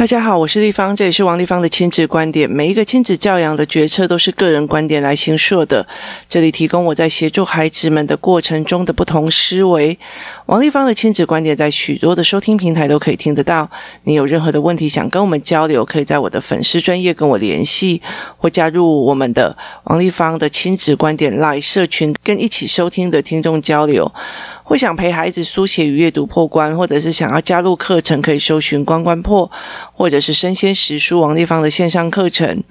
大家好，我是丽芳，这里是王丽芳的亲子观点。每一个亲子教养的决策都是个人观点来形塑的。这里提供我在协助孩子们的过程中的不同思维。王丽芳的亲子观点在许多的收听平台都可以听得到。你有任何的问题想跟我们交流，可以在我的粉丝专业跟我联系，或加入我们的王丽芳的亲子观点 Live 社群，跟一起收听的听众交流。或想陪孩子书写与阅读破关，或者是想要加入课程，可以搜寻“关关破”或者是“生鲜识书”王立芳的线上课程，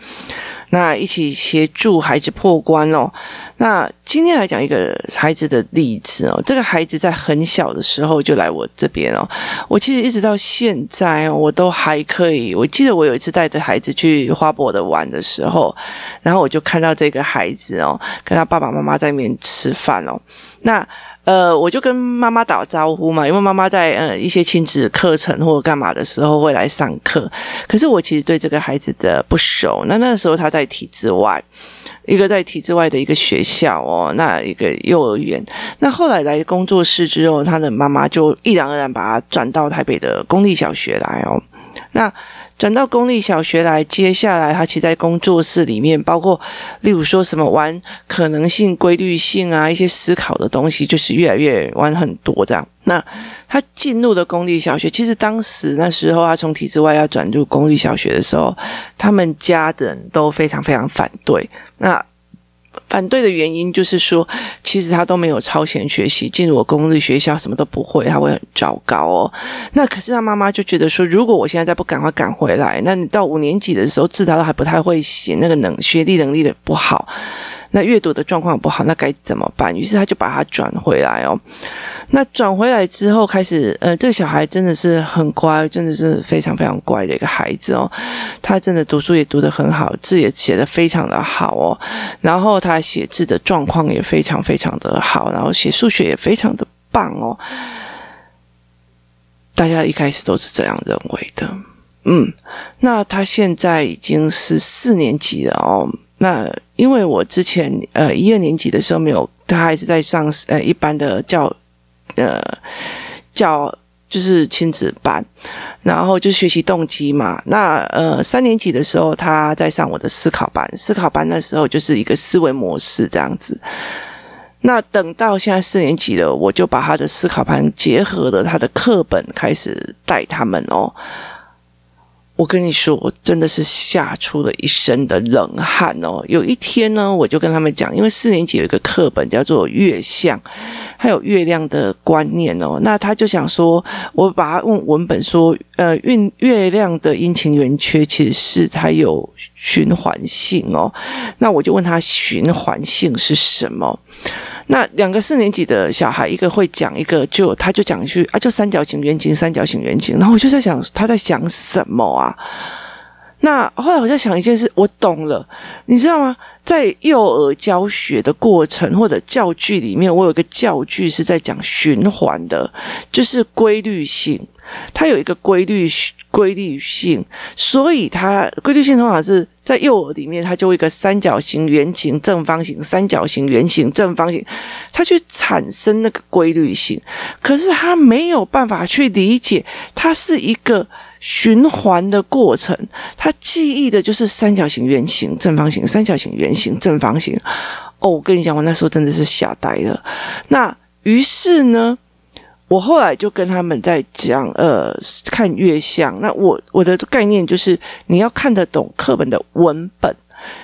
那一起协助孩子破关哦。那今天来讲一个孩子的例子哦，这个孩子在很小的时候就来我这边哦，我其实一直到现在我都还可以。我记得我有一次带着孩子去花博的玩的时候，然后我就看到这个孩子哦，跟他爸爸妈妈在那边吃饭哦，那。呃，我就跟妈妈打招呼嘛，因为妈妈在呃一些亲子课程或者干嘛的时候会来上课。可是我其实对这个孩子的不熟。那那时候他在体制外，一个在体制外的一个学校哦，那一个幼儿园。那后来来工作室之后，他的妈妈就毅然而然把他转到台北的公立小学来哦。那转到公立小学来，接下来他其实在工作室里面，包括例如说什么玩可能性、规律性啊，一些思考的东西，就是越来越玩很多这样。那他进入了公立小学，其实当时那时候他从体制外要转入公立小学的时候，他们家人都非常非常反对。那反对的原因就是说，其实他都没有超前学习，进入我公立学校什么都不会，他会很糟糕哦。那可是他妈妈就觉得说，如果我现在再不赶快赶回来，那你到五年级的时候，字他都还不太会写，那个能学历能力的不好。那阅读的状况不好，那该怎么办？于是他就把他转回来哦。那转回来之后，开始呃，这个小孩真的是很乖，真的是非常非常乖的一个孩子哦。他真的读书也读得很好，字也写得非常的好哦。然后他写字的状况也非常非常的好，然后写数学也非常的棒哦。大家一开始都是这样认为的，嗯。那他现在已经是四年级了哦。那因为我之前呃一二年级的时候没有，他还是在上呃一般的教呃教就是亲子班，然后就学习动机嘛。那呃三年级的时候他在上我的思考班，思考班那时候就是一个思维模式这样子。那等到现在四年级了，我就把他的思考班结合了他的课本开始带他们哦。我跟你说，我真的是吓出了一身的冷汗哦。有一天呢，我就跟他们讲，因为四年级有一个课本叫做《月相》，还有月亮的观念哦。那他就想说，我把他问文本说，呃，月月亮的阴晴圆缺其实是它有循环性哦。那我就问他，循环性是什么？那两个四年级的小孩，一个会讲，一个就他就讲一句啊，就三角形、圆形、三角形、圆形。然后我就在想，他在想什么啊？那后来我在想一件事，我懂了，你知道吗？在幼儿教学的过程或者教具里面，我有一个教具是在讲循环的，就是规律性。它有一个规律规律性，所以它规律性通常是在幼儿里面，它就一个三角形、圆形、正方形、三角形、圆形、正方形，它去产生那个规律性。可是它没有办法去理解，它是一个循环的过程。它记忆的就是三角形、圆形、正方形、三角形、圆形、正方形。哦，我跟你讲，我那时候真的是吓呆了。那于是呢？我后来就跟他们在讲，呃，看月相。那我我的概念就是，你要看得懂课本的文本。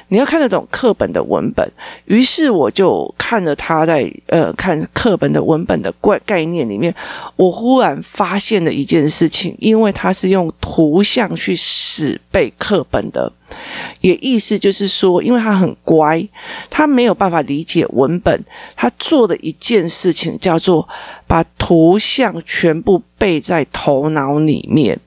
你要看得懂课本的文本，于是我就看了他在呃看课本的文本的概概念里面，我忽然发现了一件事情，因为他是用图像去死背课本的，也意思就是说，因为他很乖，他没有办法理解文本，他做的一件事情叫做把图像全部背在头脑里面。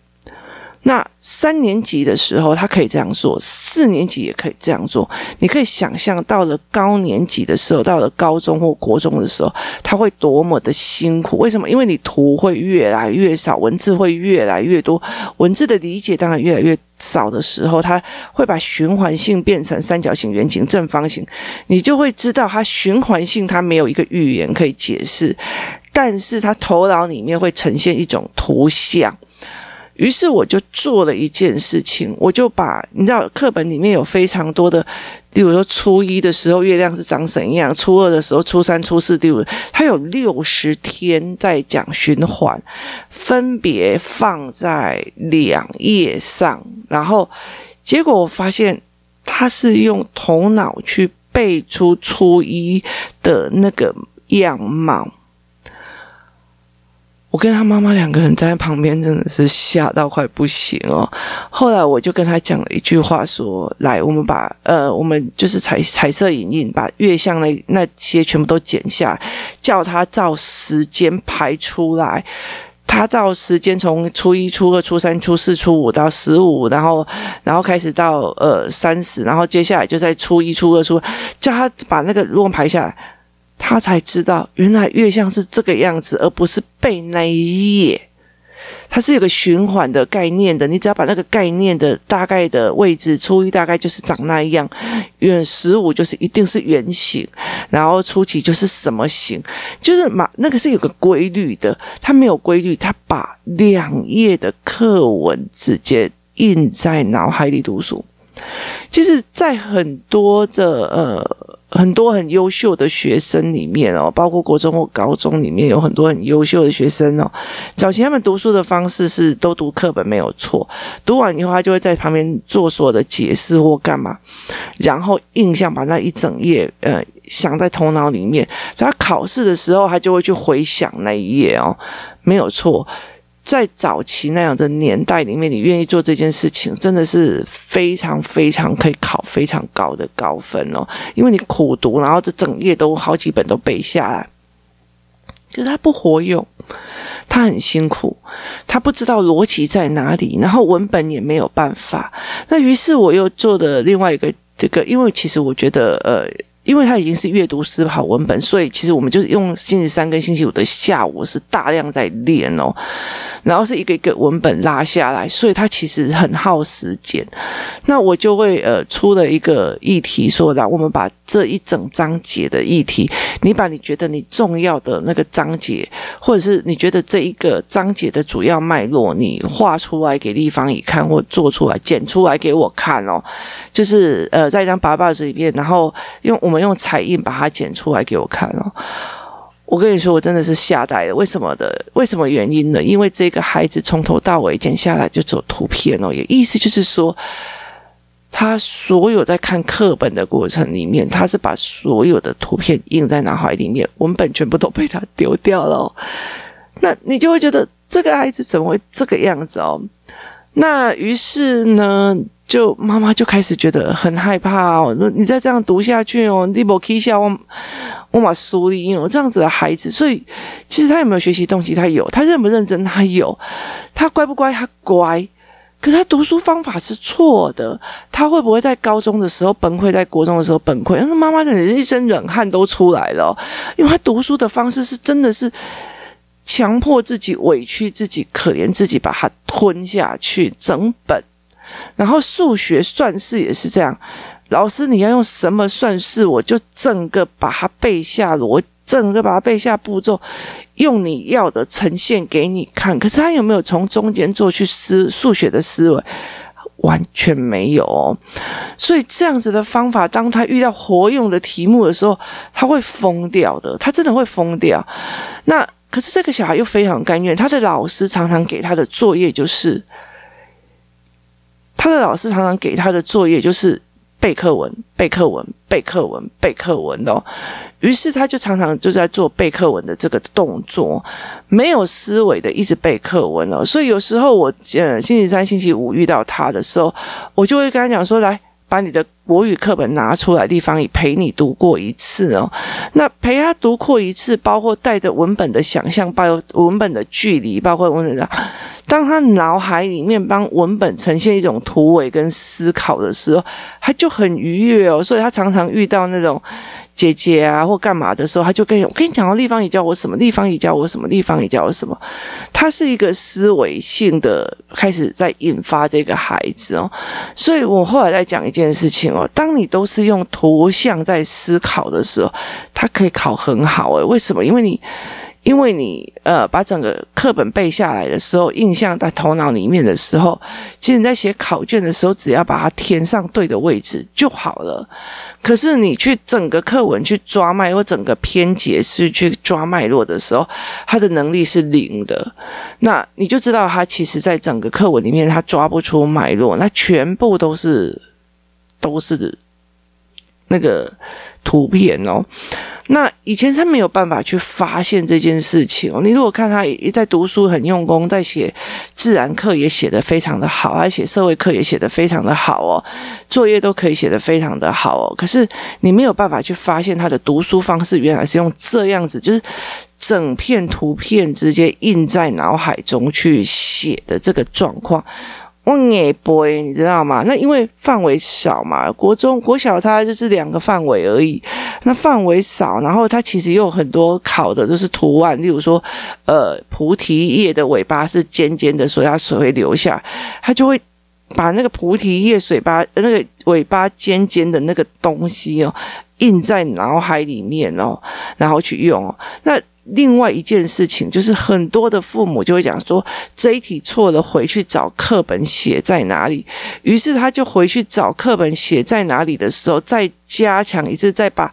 那三年级的时候，他可以这样做；四年级也可以这样做。你可以想象，到了高年级的时候，到了高中或国中的时候，他会多么的辛苦？为什么？因为你图会越来越少，文字会越来越多，文字的理解当然越来越少的时候，他会把循环性变成三角形、圆形、正方形，你就会知道，它循环性它没有一个语言可以解释，但是它头脑里面会呈现一种图像。于是我就做了一件事情，我就把你知道课本里面有非常多的，例如说初一的时候月亮是长怎样，初二的时候，初三、初四、第五，它有六十天在讲循环，分别放在两页上，然后结果我发现他是用头脑去背出初一的那个样貌。我跟他妈妈两个人站在旁边，真的是吓到快不行哦。后来我就跟他讲了一句话说，来，我们把呃，我们就是彩彩色影印，把月相那那些全部都剪下，叫他照时间排出来。他照时间从初一、初二、初三、初四、初五到十五，然后然后开始到呃三十，然后接下来就在初一、初二、初，叫他把那个乱排下来。他才知道，原来月相是这个样子，而不是背那一页。它是有个循环的概念的，你只要把那个概念的大概的位置，初一大概就是长那样，远十五就是一定是圆形，然后初几就是什么形，就是嘛那个是有个规律的。它没有规律，它把两页的课文直接印在脑海里读书。其实，在很多的呃。很多很优秀的学生里面哦，包括国中或高中里面有很多很优秀的学生哦。早期他们读书的方式是都读课本没有错，读完以后他就会在旁边做所有的解释或干嘛，然后印象把那一整页呃想在头脑里面。他考试的时候他就会去回想那一页哦，没有错。在早期那样的年代里面，你愿意做这件事情，真的是非常非常可以考非常高的高分哦。因为你苦读，然后这整页都好几本都背下来，可是他不活用，他很辛苦，他不知道逻辑在哪里，然后文本也没有办法。那于是我又做的另外一个这个，因为其实我觉得呃。因为他已经是阅读思考文本，所以其实我们就是用星期三跟星期五的下午是大量在练哦，然后是一个一个文本拉下来，所以它其实很耗时间。那我就会呃出了一个议题说，来我们把这一整章节的议题，你把你觉得你重要的那个章节，或者是你觉得这一个章节的主要脉络，你画出来给立方乙看，或做出来剪出来给我看哦，就是呃在一张白报纸里面，然后用我们。用彩印把它剪出来给我看哦，我跟你说，我真的是吓呆了。为什么的？为什么原因呢？因为这个孩子从头到尾剪下来就走图片哦，也意思就是说，他所有在看课本的过程里面，他是把所有的图片印在脑海里面，文本全部都被他丢掉了。那你就会觉得这个孩子怎么会这个样子哦？那于是呢？就妈妈就开始觉得很害怕哦，你再这样读下去哦，你不可以笑我，我把书里有这样子的孩子，所以其实他有没有学习动机？他有，他认不认真？他有，他乖不乖？他乖，可他读书方法是错的，他会不会在高中的时候崩溃，在国中的时候崩溃？那妈妈的人一身冷汗都出来了，因为他读书的方式是真的是强迫自己、委屈自己、可怜自己，把它吞下去，整本。然后数学算式也是这样，老师你要用什么算式，我就整个把它背下了，我整个把它背下步骤，用你要的呈现给你看。可是他有没有从中间做去思数学的思维？完全没有哦。所以这样子的方法，当他遇到活用的题目的时候，他会疯掉的，他真的会疯掉。那可是这个小孩又非常甘愿，他的老师常常给他的作业就是。他的老师常常给他的作业就是背课文、背课文、背课文、背课文哦，于是他就常常就在做背课文的这个动作，没有思维的一直背课文了。所以有时候我呃星期三、星期五遇到他的时候，我就会跟他讲说：“来，把你的国语课本拿出来，地方也陪你读过一次哦。那陪他读过一次，包括带着文本的想象，包括文本的距离，包括文本的。”当他脑海里面帮文本呈现一种图伪跟思考的时候，他就很愉悦哦。所以他常常遇到那种姐姐啊或干嘛的时候，他就跟我跟你讲，立方也叫我什么，立方也叫我什么，立方也叫我什么。他是一个思维性的开始在引发这个孩子哦。所以我后来在讲一件事情哦，当你都是用图像在思考的时候，他可以考很好诶。为什么？因为你。因为你呃把整个课本背下来的时候，印象在头脑里面的时候，其实你在写考卷的时候，只要把它填上对的位置就好了。可是你去整个课文去抓脉，或整个篇节是去抓脉络的时候，他的能力是零的。那你就知道他其实在整个课文里面，他抓不出脉络，那全部都是都是那个图片哦。那以前他没有办法去发现这件事情哦。你如果看他也在读书很用功，在写自然课也写得非常的好，他写社会课也写得非常的好哦，作业都可以写得非常的好哦。可是你没有办法去发现他的读书方式原来是用这样子，就是整片图片直接印在脑海中去写的这个状况。我也不会，你知道吗？那因为范围少嘛，国中、国小它就是两个范围而已。那范围少，然后它其实又有很多考的都是图案，例如说，呃，菩提叶的尾巴是尖尖的，所以它水会流下，它就会把那个菩提叶水巴那个尾巴尖尖的那个东西哦，印在脑海里面哦，然后去用哦。那另外一件事情就是，很多的父母就会讲说，这一题错了，回去找课本写在哪里。于是他就回去找课本写在哪里的时候，再加强一次，再把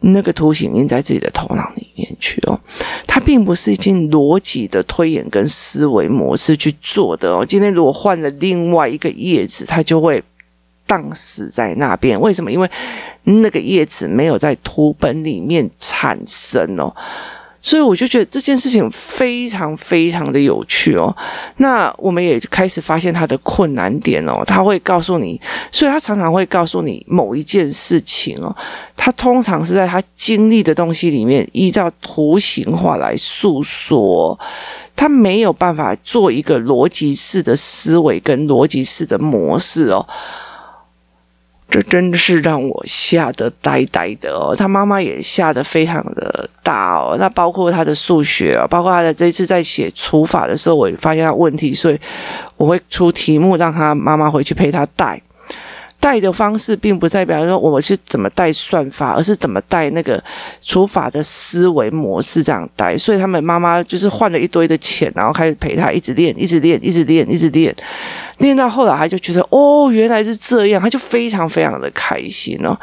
那个图形印在自己的头脑里面去哦。它并不是一件逻辑的推演跟思维模式去做的哦。今天如果换了另外一个叶子，它就会荡死在那边。为什么？因为那个叶子没有在图本里面产生哦。所以我就觉得这件事情非常非常的有趣哦。那我们也开始发现他的困难点哦。他会告诉你，所以他常常会告诉你某一件事情哦。他通常是在他经历的东西里面，依照图形化来诉说。他没有办法做一个逻辑式的思维跟逻辑式的模式哦。这真的是让我吓得呆呆的哦，他妈妈也吓得非常的大哦。那包括他的数学哦，包括他的这一次在写除法的时候，我发现他问题，所以我会出题目让他妈妈回去陪他带。带的方式并不代表说我们是怎么带算法，而是怎么带那个除法的思维模式这样带。所以他们妈妈就是换了一堆的钱，然后开始陪他一直练，一直练，一直练，一直。练练到后来，他就觉得哦，原来是这样，他就非常非常的开心哦。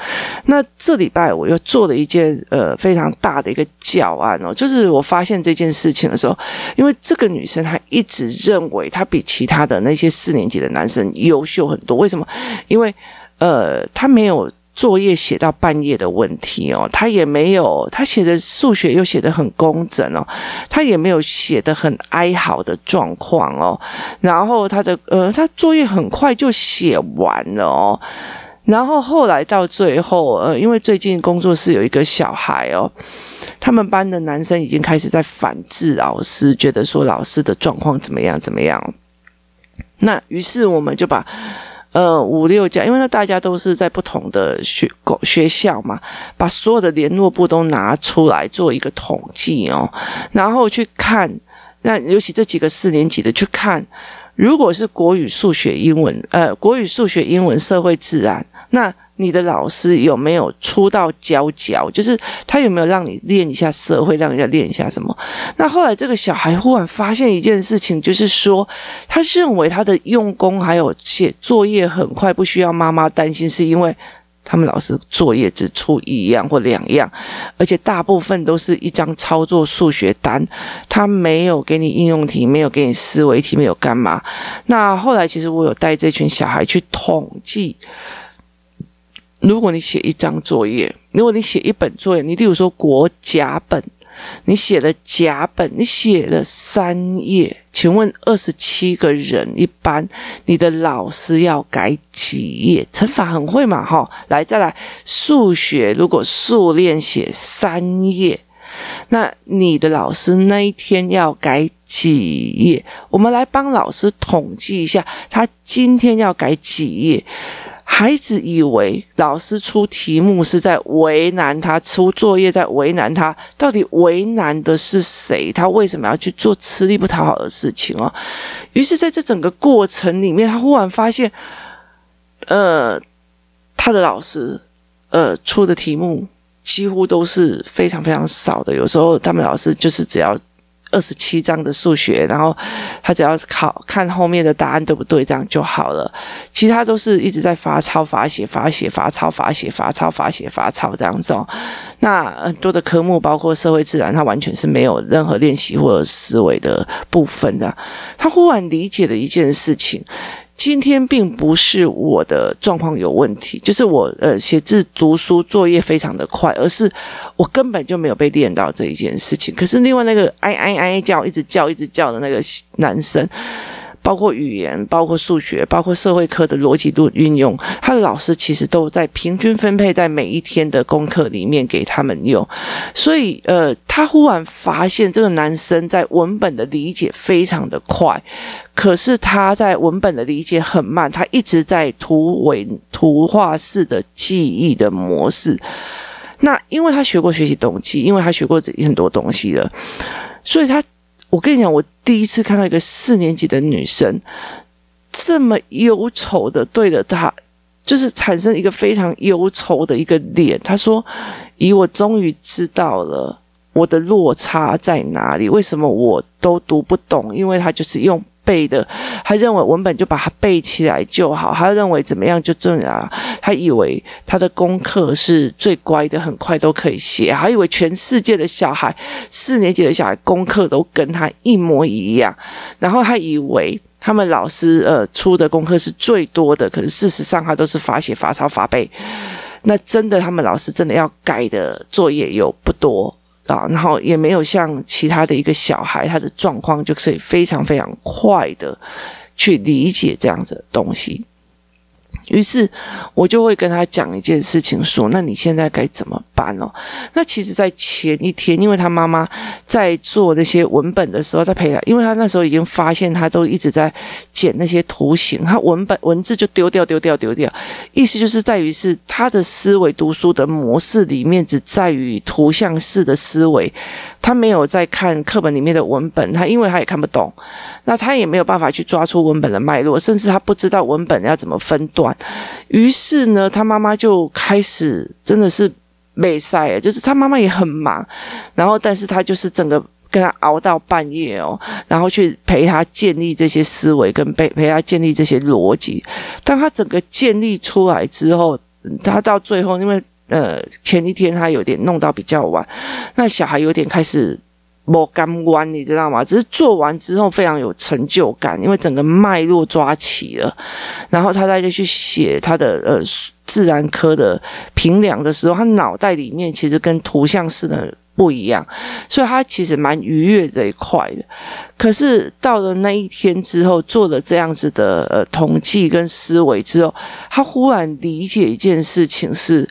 那这礼拜我又做了一件呃非常大的一个教案哦，就是我发现这件事情的时候，因为这个女生她一直认为她比其他的那些四年级的男生优秀很多，为什么？因为呃，她没有。作业写到半夜的问题哦，他也没有，他写的数学又写得很工整哦，他也没有写得很哀嚎的状况哦，然后他的呃，他作业很快就写完了哦，然后后来到最后呃，因为最近工作室有一个小孩哦，他们班的男生已经开始在反制老师，觉得说老师的状况怎么样怎么样，那于是我们就把。呃，五六家，因为那大家都是在不同的学学校嘛，把所有的联络部都拿出来做一个统计哦，然后去看，那尤其这几个四年级的去看，如果是国语、数学、英文，呃，国语、数学、英文、社会、自然，那。你的老师有没有出道教教？就是他有没有让你练一下社会，让人家练一下什么？那后来这个小孩忽然发现一件事情，就是说他认为他的用功还有写作业很快，不需要妈妈担心，是因为他们老师作业只出一样或两样，而且大部分都是一张操作数学单，他没有给你应用题，没有给你思维题，没有干嘛。那后来其实我有带这群小孩去统计。如果你写一张作业，如果你写一本作业，你例如说国甲本，你写了甲本，你写了三页，请问二十七个人一班，你的老师要改几页？乘法很会嘛，哈，来再来数学，如果数练写三页，那你的老师那一天要改几页？我们来帮老师统计一下，他今天要改几页？孩子以为老师出题目是在为难他，出作业在为难他，到底为难的是谁？他为什么要去做吃力不讨好的事情哦？于是，在这整个过程里面，他忽然发现，呃，他的老师，呃，出的题目几乎都是非常非常少的。有时候他们老师就是只要。二十七章的数学，然后他只要考看后面的答案对不对，这样就好了。其他都是一直在罚抄、罚写、罚写、罚抄、罚写、罚抄、罚写、罚抄这样子哦。那很多的科目，包括社会自然，他完全是没有任何练习或者思维的部分的。他忽然理解了一件事情。今天并不是我的状况有问题，就是我呃写字、读书、作业非常的快，而是我根本就没有被练到这一件事情。可是另外那个哎哎哎叫，一直叫、一直叫的那个男生。包括语言，包括数学，包括社会科的逻辑度运用，他的老师其实都在平均分配在每一天的功课里面给他们用。所以，呃，他忽然发现这个男生在文本的理解非常的快，可是他在文本的理解很慢，他一直在图文图画式的记忆的模式。那因为他学过学习动机，因为他学过很多东西了，所以他。我跟你讲，我第一次看到一个四年级的女生这么忧愁的对着他，就是产生一个非常忧愁的一个脸。她说：“姨，我终于知道了我的落差在哪里，为什么我都读不懂？因为她就是用。”背的，他认为文本就把它背起来就好，他认为怎么样就这样，他以为他的功课是最乖的，很快都可以写，还以为全世界的小孩，四年级的小孩功课都跟他一模一样，然后他以为他们老师呃出的功课是最多的，可是事实上他都是罚写、罚抄、罚背，那真的他们老师真的要改的作业有不多。啊，然后也没有像其他的一个小孩，他的状况就可以非常非常快的去理解这样子的东西。于是我就会跟他讲一件事情，说：“那你现在该怎么办哦？”那其实，在前一天，因为他妈妈在做那些文本的时候，他陪他，因为他那时候已经发现他都一直在剪那些图形，他文本文字就丢掉、丢掉、丢掉。意思就是在于是他的思维读书的模式里面只在于图像式的思维，他没有在看课本里面的文本，他因为他也看不懂，那他也没有办法去抓出文本的脉络，甚至他不知道文本要怎么分段。于是呢，他妈妈就开始真的是没赛，就是他妈妈也很忙，然后但是他就是整个跟他熬到半夜哦，然后去陪他建立这些思维，跟陪陪他建立这些逻辑。当他整个建立出来之后，他到最后，因为呃前一天他有点弄到比较晚，那小孩有点开始。摸干弯，你知道吗？只是做完之后非常有成就感，因为整个脉络抓齐了。然后他再去写他的呃自然科的评量的时候，他脑袋里面其实跟图像式的不一样，所以他其实蛮愉悦这一块的。可是到了那一天之后，做了这样子的呃统计跟思维之后，他忽然理解一件事情是。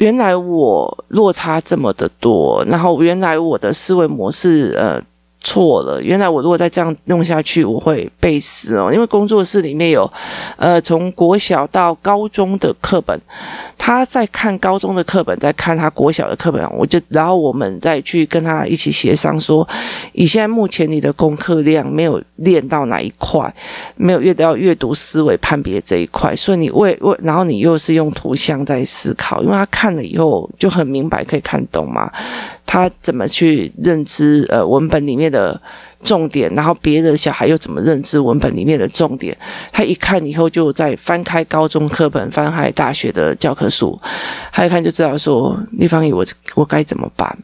原来我落差这么的多，然后原来我的思维模式呃。错了，原来我如果再这样弄下去，我会背死哦。因为工作室里面有，呃，从国小到高中的课本，他在看高中的课本，在看他国小的课本，我就然后我们再去跟他一起协商说，以现在目前你的功课量没有练到哪一块，没有阅到阅读思维判别这一块，所以你为为，然后你又是用图像在思考，因为他看了以后就很明白，可以看懂嘛。他怎么去认知呃文本里面的重点，然后别的小孩又怎么认知文本里面的重点？他一看以后就在翻开高中课本，翻开大学的教科书，他一看就知道说，丽芳姨，我我该怎么办？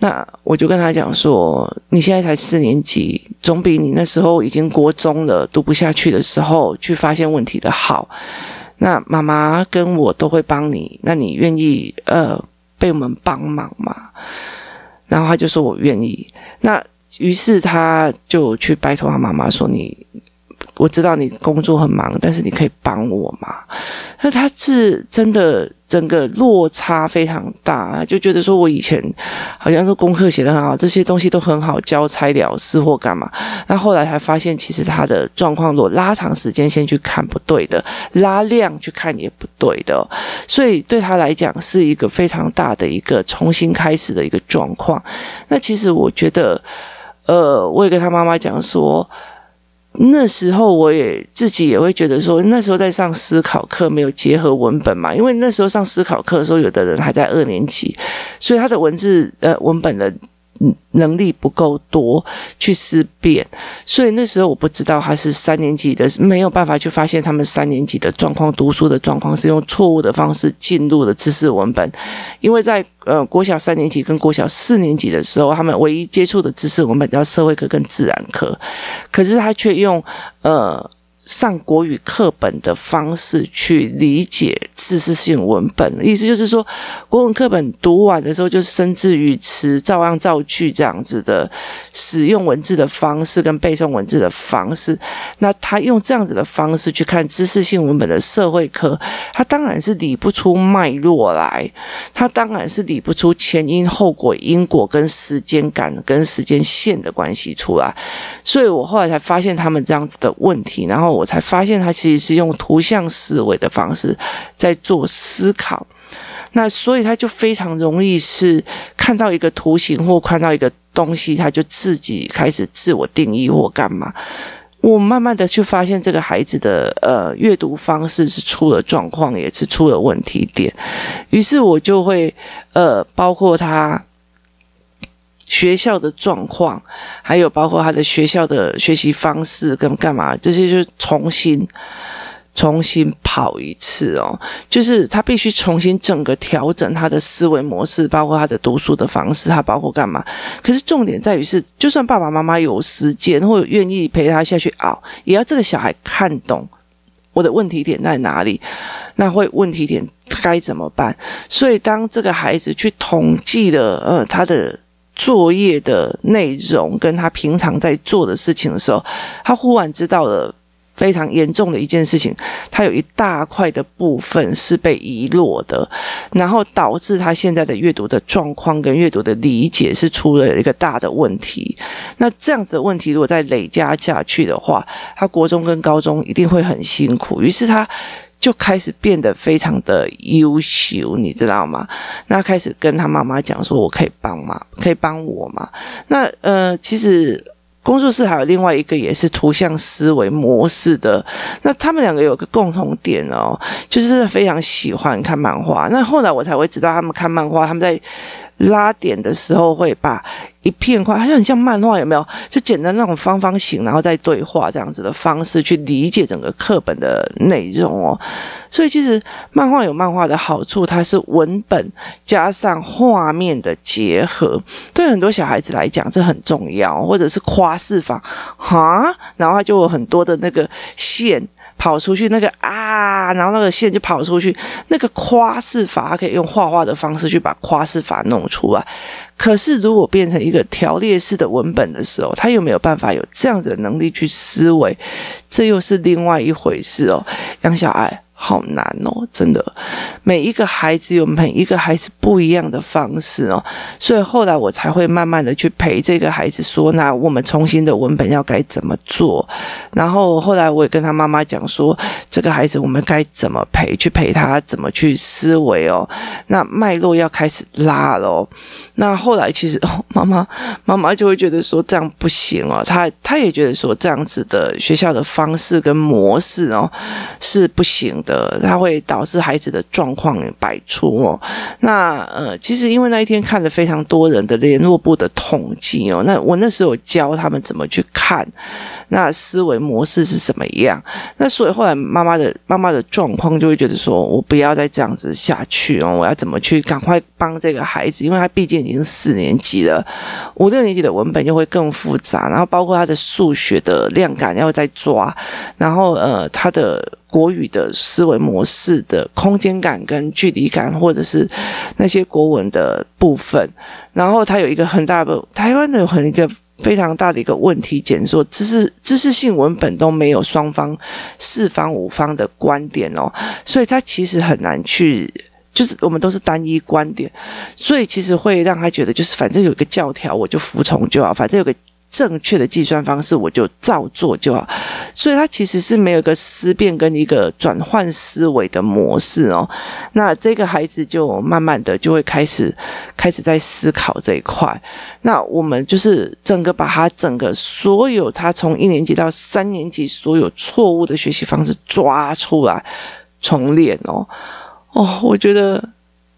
那我就跟他讲说，你现在才四年级，总比你那时候已经国中了读不下去的时候去发现问题的好。那妈妈跟我都会帮你，那你愿意呃？被我们帮忙嘛，然后他就说我愿意。那于是他就去拜托他妈妈说：“你，我知道你工作很忙，但是你可以帮我吗？”那他是真的。整个落差非常大，就觉得说我以前好像说功课写得很好，这些东西都很好，交差了事或干嘛。那后来才发现，其实他的状况，如果拉长时间先去看不对的，拉量去看也不对的，所以对他来讲是一个非常大的一个重新开始的一个状况。那其实我觉得，呃，我也跟他妈妈讲说。那时候我也自己也会觉得说，那时候在上思考课没有结合文本嘛，因为那时候上思考课的时候，有的人还在二年级，所以他的文字呃文本的。能力不够多去思辨，所以那时候我不知道他是三年级的，没有办法去发现他们三年级的状况，读书的状况是用错误的方式进入了知识文本，因为在呃国小三年级跟国小四年级的时候，他们唯一接触的知识文本叫社会科跟自然科，可是他却用呃。上国语课本的方式去理解知识性文本，意思就是说，国文课本读完的时候，就是生字语词照样造句这样子的使用文字的方式跟背诵文字的方式。那他用这样子的方式去看知识性文本的社会科，他当然是理不出脉络来，他当然是理不出前因后果、因果跟时间感跟时间线的关系出来。所以我后来才发现他们这样子的问题，然后。我才发现，他其实是用图像思维的方式在做思考，那所以他就非常容易是看到一个图形或看到一个东西，他就自己开始自我定义或干嘛。我慢慢的去发现，这个孩子的呃阅读方式是出了状况，也是出了问题点。于是我就会呃，包括他。学校的状况，还有包括他的学校的学习方式跟干嘛，这些就重新重新跑一次哦。就是他必须重新整个调整他的思维模式，包括他的读书的方式，他包括干嘛。可是重点在于是，就算爸爸妈妈有时间或愿意陪他下去熬，也要这个小孩看懂我的问题点在哪里，那会问题点该怎么办？所以当这个孩子去统计了，呃，他的。作业的内容跟他平常在做的事情的时候，他忽然知道了非常严重的一件事情，他有一大块的部分是被遗落的，然后导致他现在的阅读的状况跟阅读的理解是出了一个大的问题。那这样子的问题如果再累加下去的话，他国中跟高中一定会很辛苦。于是他。就开始变得非常的优秀，你知道吗？那开始跟他妈妈讲说：“我可以帮吗？可以帮我吗？”那呃，其实工作室还有另外一个也是图像思维模式的。那他们两个有个共同点哦，就是非常喜欢看漫画。那后来我才会知道，他们看漫画，他们在拉点的时候会把。一片块，好像很像漫画，有没有？就简单那种方方形，然后再对话这样子的方式去理解整个课本的内容哦。所以其实漫画有漫画的好处，它是文本加上画面的结合，对很多小孩子来讲这很重要。或者是夸饰法，哈，然后它就有很多的那个线。跑出去那个啊，然后那个线就跑出去。那个夸式法，它可以用画画的方式去把夸式法弄出来。可是如果变成一个条列式的文本的时候，他又没有办法有这样子的能力去思维？这又是另外一回事哦。杨小爱。好难哦，真的，每一个孩子有每一个孩子不一样的方式哦，所以后来我才会慢慢的去陪这个孩子说，那我们重新的文本要该怎么做？然后后来我也跟他妈妈讲说，这个孩子我们该怎么陪？去陪他怎么去思维哦？那脉络要开始拉了哦。那后来其实哦，妈妈妈妈就会觉得说这样不行哦，他他也觉得说这样子的学校的方式跟模式哦是不行的。它会导致孩子的状况百出哦。那呃，其实因为那一天看了非常多人的联络簿的统计哦，那我那时候教他们怎么去看，那思维模式是什么样。那所以后来妈妈的妈妈的状况就会觉得说，我不要再这样子下去哦，我要怎么去赶快帮这个孩子，因为他毕竟已经四年级了，五六年级的文本就会更复杂，然后包括他的数学的量感要再抓，然后呃，他的。国语的思维模式的空间感跟距离感，或者是那些国文的部分，然后他有一个很大的台湾的很一个非常大的一个问题简，说知识知识性文本都没有双方四方五方的观点哦，所以他其实很难去，就是我们都是单一观点，所以其实会让他觉得就是反正有一个教条我就服从就好，反正有个。正确的计算方式，我就照做就好。所以他其实是没有一个思辨跟一个转换思维的模式哦。那这个孩子就慢慢的就会开始开始在思考这一块。那我们就是整个把他整个所有他从一年级到三年级所有错误的学习方式抓出来重练哦。哦，我觉得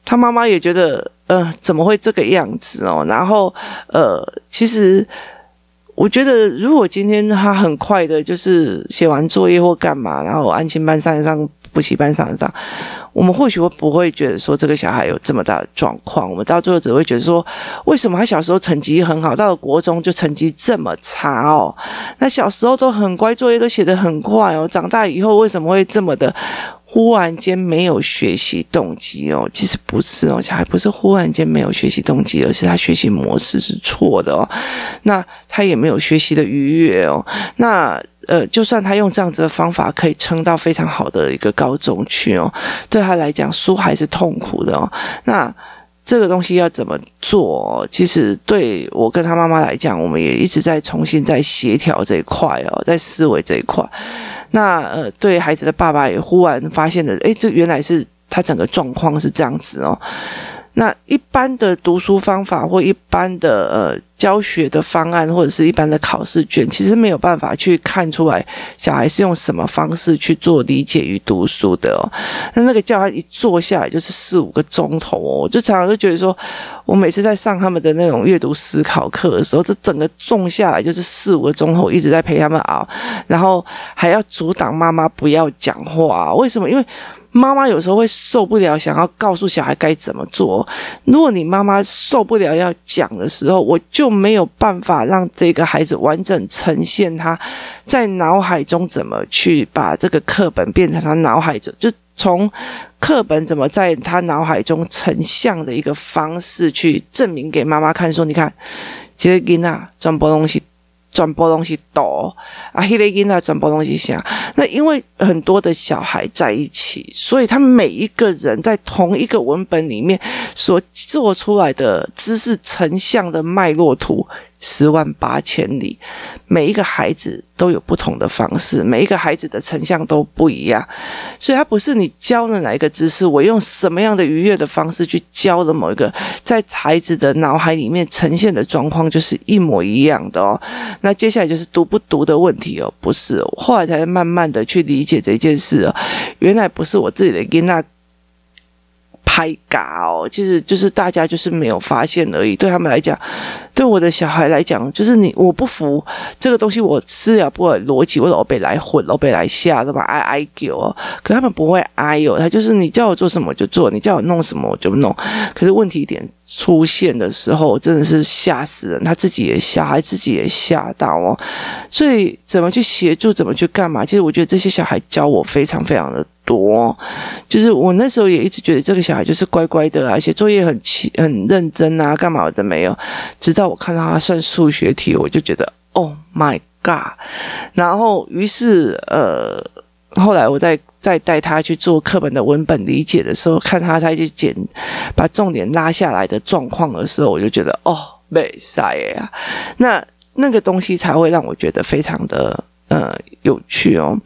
他妈妈也觉得，呃，怎么会这个样子哦？然后，呃，其实。我觉得，如果今天他很快的，就是写完作业或干嘛，然后安亲班上一上，补习班上一上，我们或许会不会觉得说这个小孩有这么大的状况？我们到最后只会觉得说，为什么他小时候成绩很好，到了国中就成绩这么差哦？那小时候都很乖，作业都写得很快哦，长大以后为什么会这么的？忽然间没有学习动机哦，其实不是哦，小孩不是忽然间没有学习动机，而是他学习模式是错的哦。那他也没有学习的愉悦哦。那呃，就算他用这样子的方法可以撑到非常好的一个高中去哦，对他来讲书还是痛苦的哦。那这个东西要怎么做？其实对我跟他妈妈来讲，我们也一直在重新在协调这一块哦，在思维这一块。那呃，对孩子的爸爸也忽然发现了，诶，这原来是他整个状况是这样子哦。那一般的读书方法或一般的呃教学的方案或者是一般的考试卷，其实没有办法去看出来小孩是用什么方式去做理解与读书的哦。那那个教案一坐下来就是四五个钟头哦，我就常常就觉得说，我每次在上他们的那种阅读思考课的时候，这整个种下来就是四五个钟头，一直在陪他们熬，然后还要阻挡妈妈不要讲话，为什么？因为妈妈有时候会受不了，想要告诉小孩该怎么做。如果你妈妈受不了要讲的时候，我就没有办法让这个孩子完整呈现他在脑海中怎么去把这个课本变成他脑海中，就从课本怎么在他脑海中成像的一个方式去证明给妈妈看，说你看，其实囡娜转播东西。转播东西多啊，黑雷音啊，转播东西响。那因为很多的小孩在一起，所以他每一个人在同一个文本里面所做出来的知识成像的脉络图。十万八千里，每一个孩子都有不同的方式，每一个孩子的成像都不一样，所以他不是你教了哪一个知识，我用什么样的愉悦的方式去教的某一个，在孩子的脑海里面呈现的状况就是一模一样的哦。那接下来就是读不读的问题哦，不是，后来才慢慢的去理解这件事哦，原来不是我自己的囡仔。拍嘎哦，其实就是大家就是没有发现而已。对他们来讲，对我的小孩来讲，就是你我不服这个东西，我私了不逻辑，我老被来混，老被来吓，对吧？哀哀叫哦，可他们不会挨哦，他就是你叫我做什么我就做，你叫我弄什么我就弄。可是问题一点出现的时候，真的是吓死人，他自己也吓，孩自己也吓到哦。所以怎么去协助，怎么去干嘛？其实我觉得这些小孩教我非常非常的。多，就是我那时候也一直觉得这个小孩就是乖乖的啊，写作业很齐很认真啊，干嘛的没有。直到我看到他算数学题，我就觉得 Oh my God！然后于是呃，后来我在再带他去做课本的文本理解的时候，看他他去捡把重点拉下来的状况的时候，我就觉得哦，没啥呀。那那个东西才会让我觉得非常的呃有趣哦。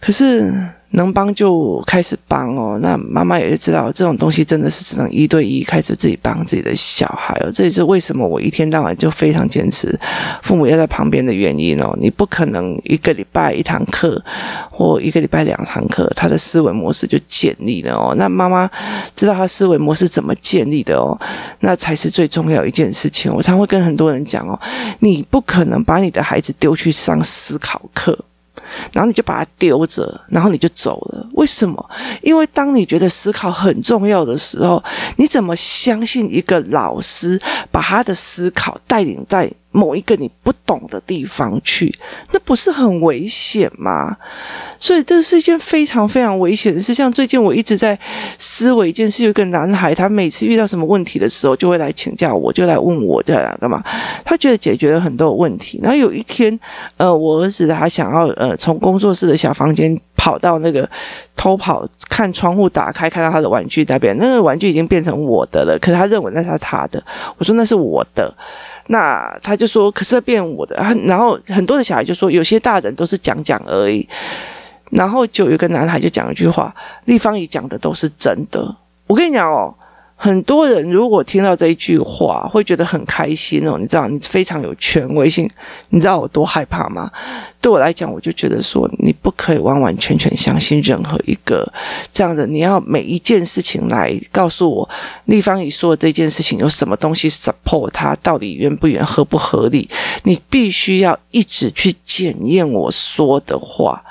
可是能帮就开始帮哦，那妈妈也是知道这种东西真的是只能一对一开始自己帮自己的小孩哦，这也是为什么我一天到晚就非常坚持父母要在旁边的原因哦。你不可能一个礼拜一堂课或一个礼拜两堂课，他的思维模式就建立了哦。那妈妈知道他思维模式怎么建立的哦，那才是最重要一件事情。我常会跟很多人讲哦，你不可能把你的孩子丢去上思考课。然后你就把它丢着，然后你就走了。为什么？因为当你觉得思考很重要的时候，你怎么相信一个老师把他的思考带领在某一个你不懂的地方去？那不是很危险吗？所以这是一件非常非常危险的事。像最近我一直在思维一件事，有一个男孩，他每次遇到什么问题的时候，就会来请教我，就来问我在干嘛。他觉得解决了很多问题。然后有一天，呃，我儿子他想要呃从工作室的小房间。跑到那个偷跑看窗户打开，看到他的玩具那边，那个玩具已经变成我的了，可是他认为那是他的。我说那是我的，那他就说可是变我的。然后很多的小孩就说，有些大人都是讲讲而已。然后就有一个男孩就讲一句话：立方体讲的都是真的。我跟你讲哦。很多人如果听到这一句话，会觉得很开心哦。你知道，你非常有权威性。你知道我多害怕吗？对我来讲，我就觉得说，你不可以完完全全相信任何一个这样的。你要每一件事情来告诉我，立方体说的这件事情有什么东西 support 它，到底圆不圆，合不合理？你必须要一直去检验我说的话，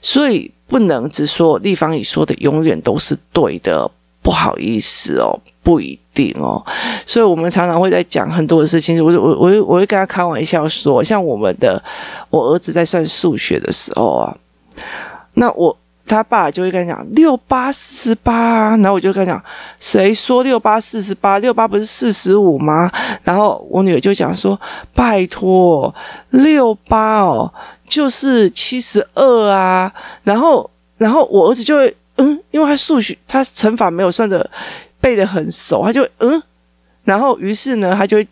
所以不能只说立方体说的永远都是对的。不好意思哦，不一定哦，所以我们常常会在讲很多的事情。我我我我会跟他开玩笑说，像我们的我儿子在算数学的时候啊，那我他爸就会跟他讲六八四十八，然后我就跟他讲，谁说六八四十八？六八不是四十五吗？然后我女儿就讲说，拜托，六八哦，就是七十二啊。然后然后我儿子就会。嗯，因为他数学他乘法没有算的背得很熟，他就嗯，然后于是呢，他就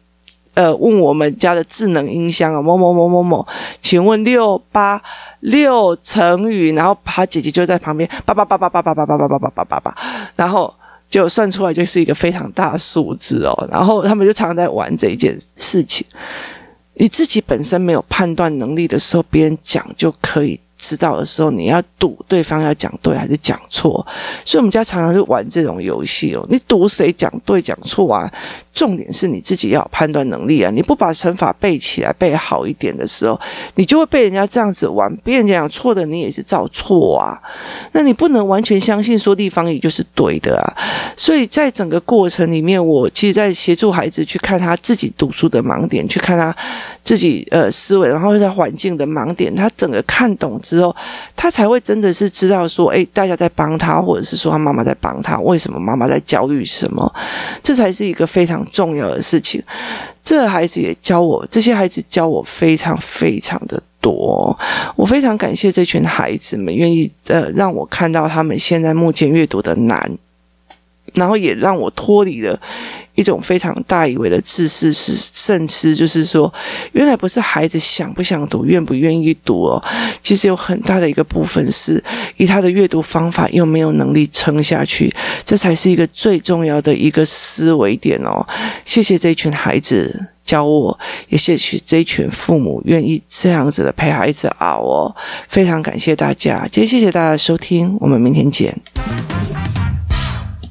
呃问我们家的智能音箱啊，某某某某某，请问六八六乘以，然后他姐姐就在旁边叭叭叭叭叭叭叭叭叭叭叭叭叭，然后就算出来就是一个非常大的数字哦，然后他们就常常在玩这一件事情。你自己本身没有判断能力的时候，别人讲就可以。知道的时候，你要赌对方要讲对还是讲错，所以我们家常常是玩这种游戏哦。你赌谁讲对讲错啊？重点是你自己要有判断能力啊！你不把乘法背起来背好一点的时候，你就会被人家这样子玩，别人讲错的你也是照错啊。那你不能完全相信说地方体就是对的啊。所以在整个过程里面，我其实在协助孩子去看他自己读书的盲点，去看他自己呃思维，然后在环境的盲点，他整个看懂之后，他才会真的是知道说，哎，大家在帮他，或者是说他妈妈在帮他，为什么妈妈在焦虑什么？这才是一个非常。重要的事情，这孩子也教我，这些孩子教我非常非常的多，我非常感谢这群孩子们愿意呃让我看到他们现在目前阅读的难。然后也让我脱离了一种非常大以为的自私是甚至就是说，原来不是孩子想不想读、愿不愿意读哦，其实有很大的一个部分是以他的阅读方法又没有能力撑下去，这才是一个最重要的一个思维点哦。谢谢这群孩子教我，也谢谢这群父母愿意这样子的陪孩子熬哦，非常感谢大家，今天谢谢大家的收听，我们明天见。